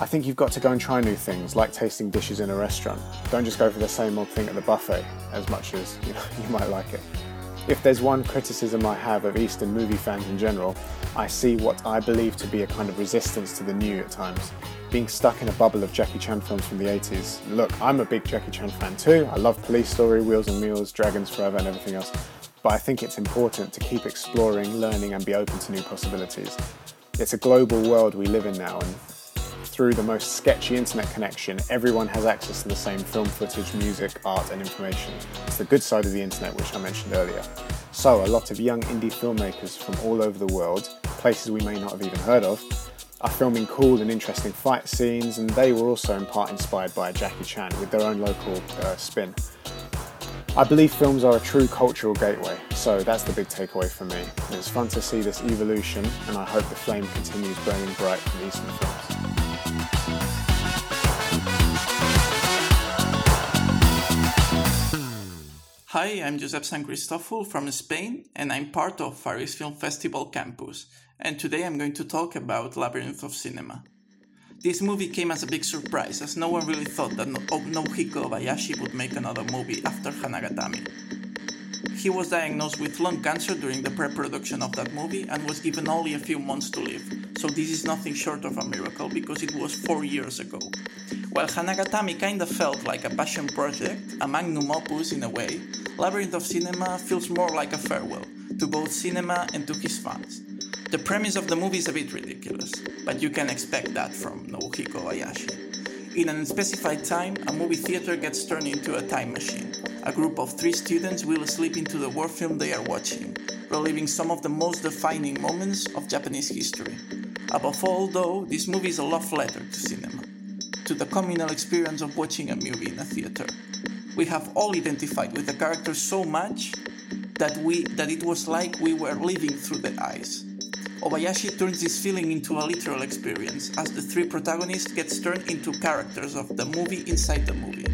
S10: I think you've got to go and try new things, like tasting dishes in a restaurant. Don't just go for the same old thing at the buffet, as much as (laughs) you, know, you might like it. If there's one criticism I have of Eastern movie fans in general, I see what I believe to be a kind of resistance to the new at times. Being stuck in a bubble of Jackie Chan films from the 80s. Look, I'm a big Jackie Chan fan too. I love Police Story, Wheels and Meals, Dragons Forever, and everything else. But I think it's important to keep exploring, learning, and be open to new possibilities. It's a global world we live in now, and through the most sketchy internet connection, everyone has access to the same film footage, music, art, and information. It's the good side of the internet, which I mentioned earlier. So, a lot of young indie filmmakers from all over the world, places we may not have even heard of, are filming cool and interesting fight scenes, and they were also in part inspired by Jackie Chan with their own local uh, spin. I believe films are a true cultural gateway, so that's the big takeaway for me. It's fun to see this evolution, and I hope the flame continues burning bright from Eastern films.
S11: Hi, I'm Josep Santcristofol from Spain, and I'm part of Far East Film Festival campus. And today I'm going to talk about Labyrinth of Cinema. This movie came as a big surprise, as no one really thought that no- oh, Nobuhiko Obayashi would make another movie after Hanagatami. He was diagnosed with lung cancer during the pre production of that movie and was given only a few months to live, so this is nothing short of a miracle because it was four years ago. While Hanagatami kinda felt like a passion project, a magnum opus in a way, Labyrinth of Cinema feels more like a farewell to both cinema and to his fans. The premise of the movie is a bit ridiculous, but you can expect that from Nobuhiko Obayashi. In an unspecified time, a movie theater gets turned into a time machine. A group of three students will slip into the war film they are watching, reliving some of the most defining moments of Japanese history. Above all, though, this movie is a love letter to cinema, to the communal experience of watching a movie in a theater. We have all identified with the characters so much that we that it was like we were living through their eyes. Obayashi turns this feeling into a literal experience as the three protagonists gets turned into characters of the movie inside the movie.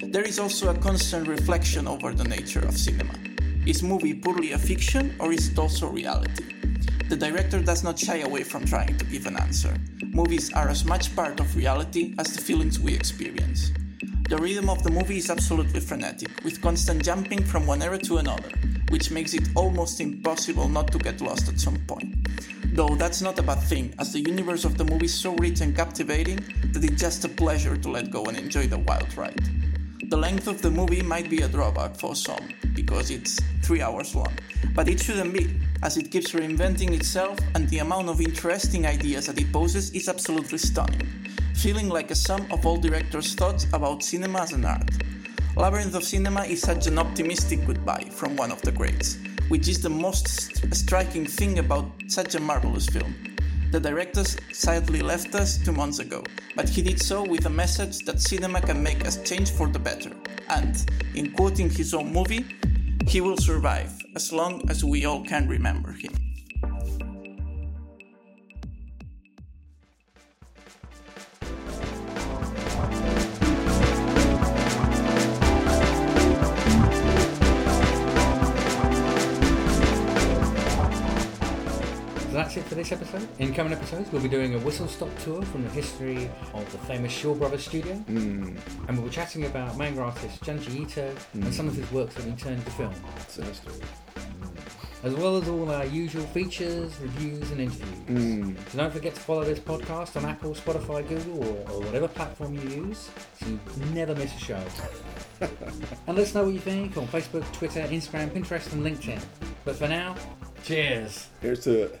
S11: There is also a constant reflection over the nature of cinema. Is movie purely a fiction or is it also reality? The director does not shy away from trying to give an answer. Movies are as much part of reality as the feelings we experience. The rhythm of the movie is absolutely frenetic, with constant jumping from one era to another, which makes it almost impossible not to get lost at some point. Though that's not a bad thing, as the universe of the movie is so rich and captivating that it's just a pleasure to let go and enjoy the wild ride. The length of the movie might be a drawback for some, because it's three hours long, but it shouldn't be, as it keeps reinventing itself and the amount of interesting ideas that it poses is absolutely stunning, feeling like a sum of all directors' thoughts about cinema as an art. Labyrinth of Cinema is such an optimistic goodbye from one of the greats, which is the most st- striking thing about such a marvelous film. The director sadly left us two months ago, but he did so with a message that cinema can make us change for the better. And, in quoting his own movie, he will survive as long as we all can remember him.
S1: That's it for this episode. In coming episodes, we'll be doing a whistle stop tour from the history of the famous Shaw Brothers studio.
S2: Mm.
S1: And we'll be chatting about manga artist Junji Ito and some of his works that he turned to film.
S2: Sinister.
S1: As well as all our usual features, reviews, and interviews.
S2: Mm.
S1: So don't forget to follow this podcast on Apple, Spotify, Google, or, or whatever platform you use, so you never miss a show. (laughs) and let us know what you think on Facebook, Twitter, Instagram, Pinterest, and LinkedIn. But for now, cheers.
S2: Here's to it.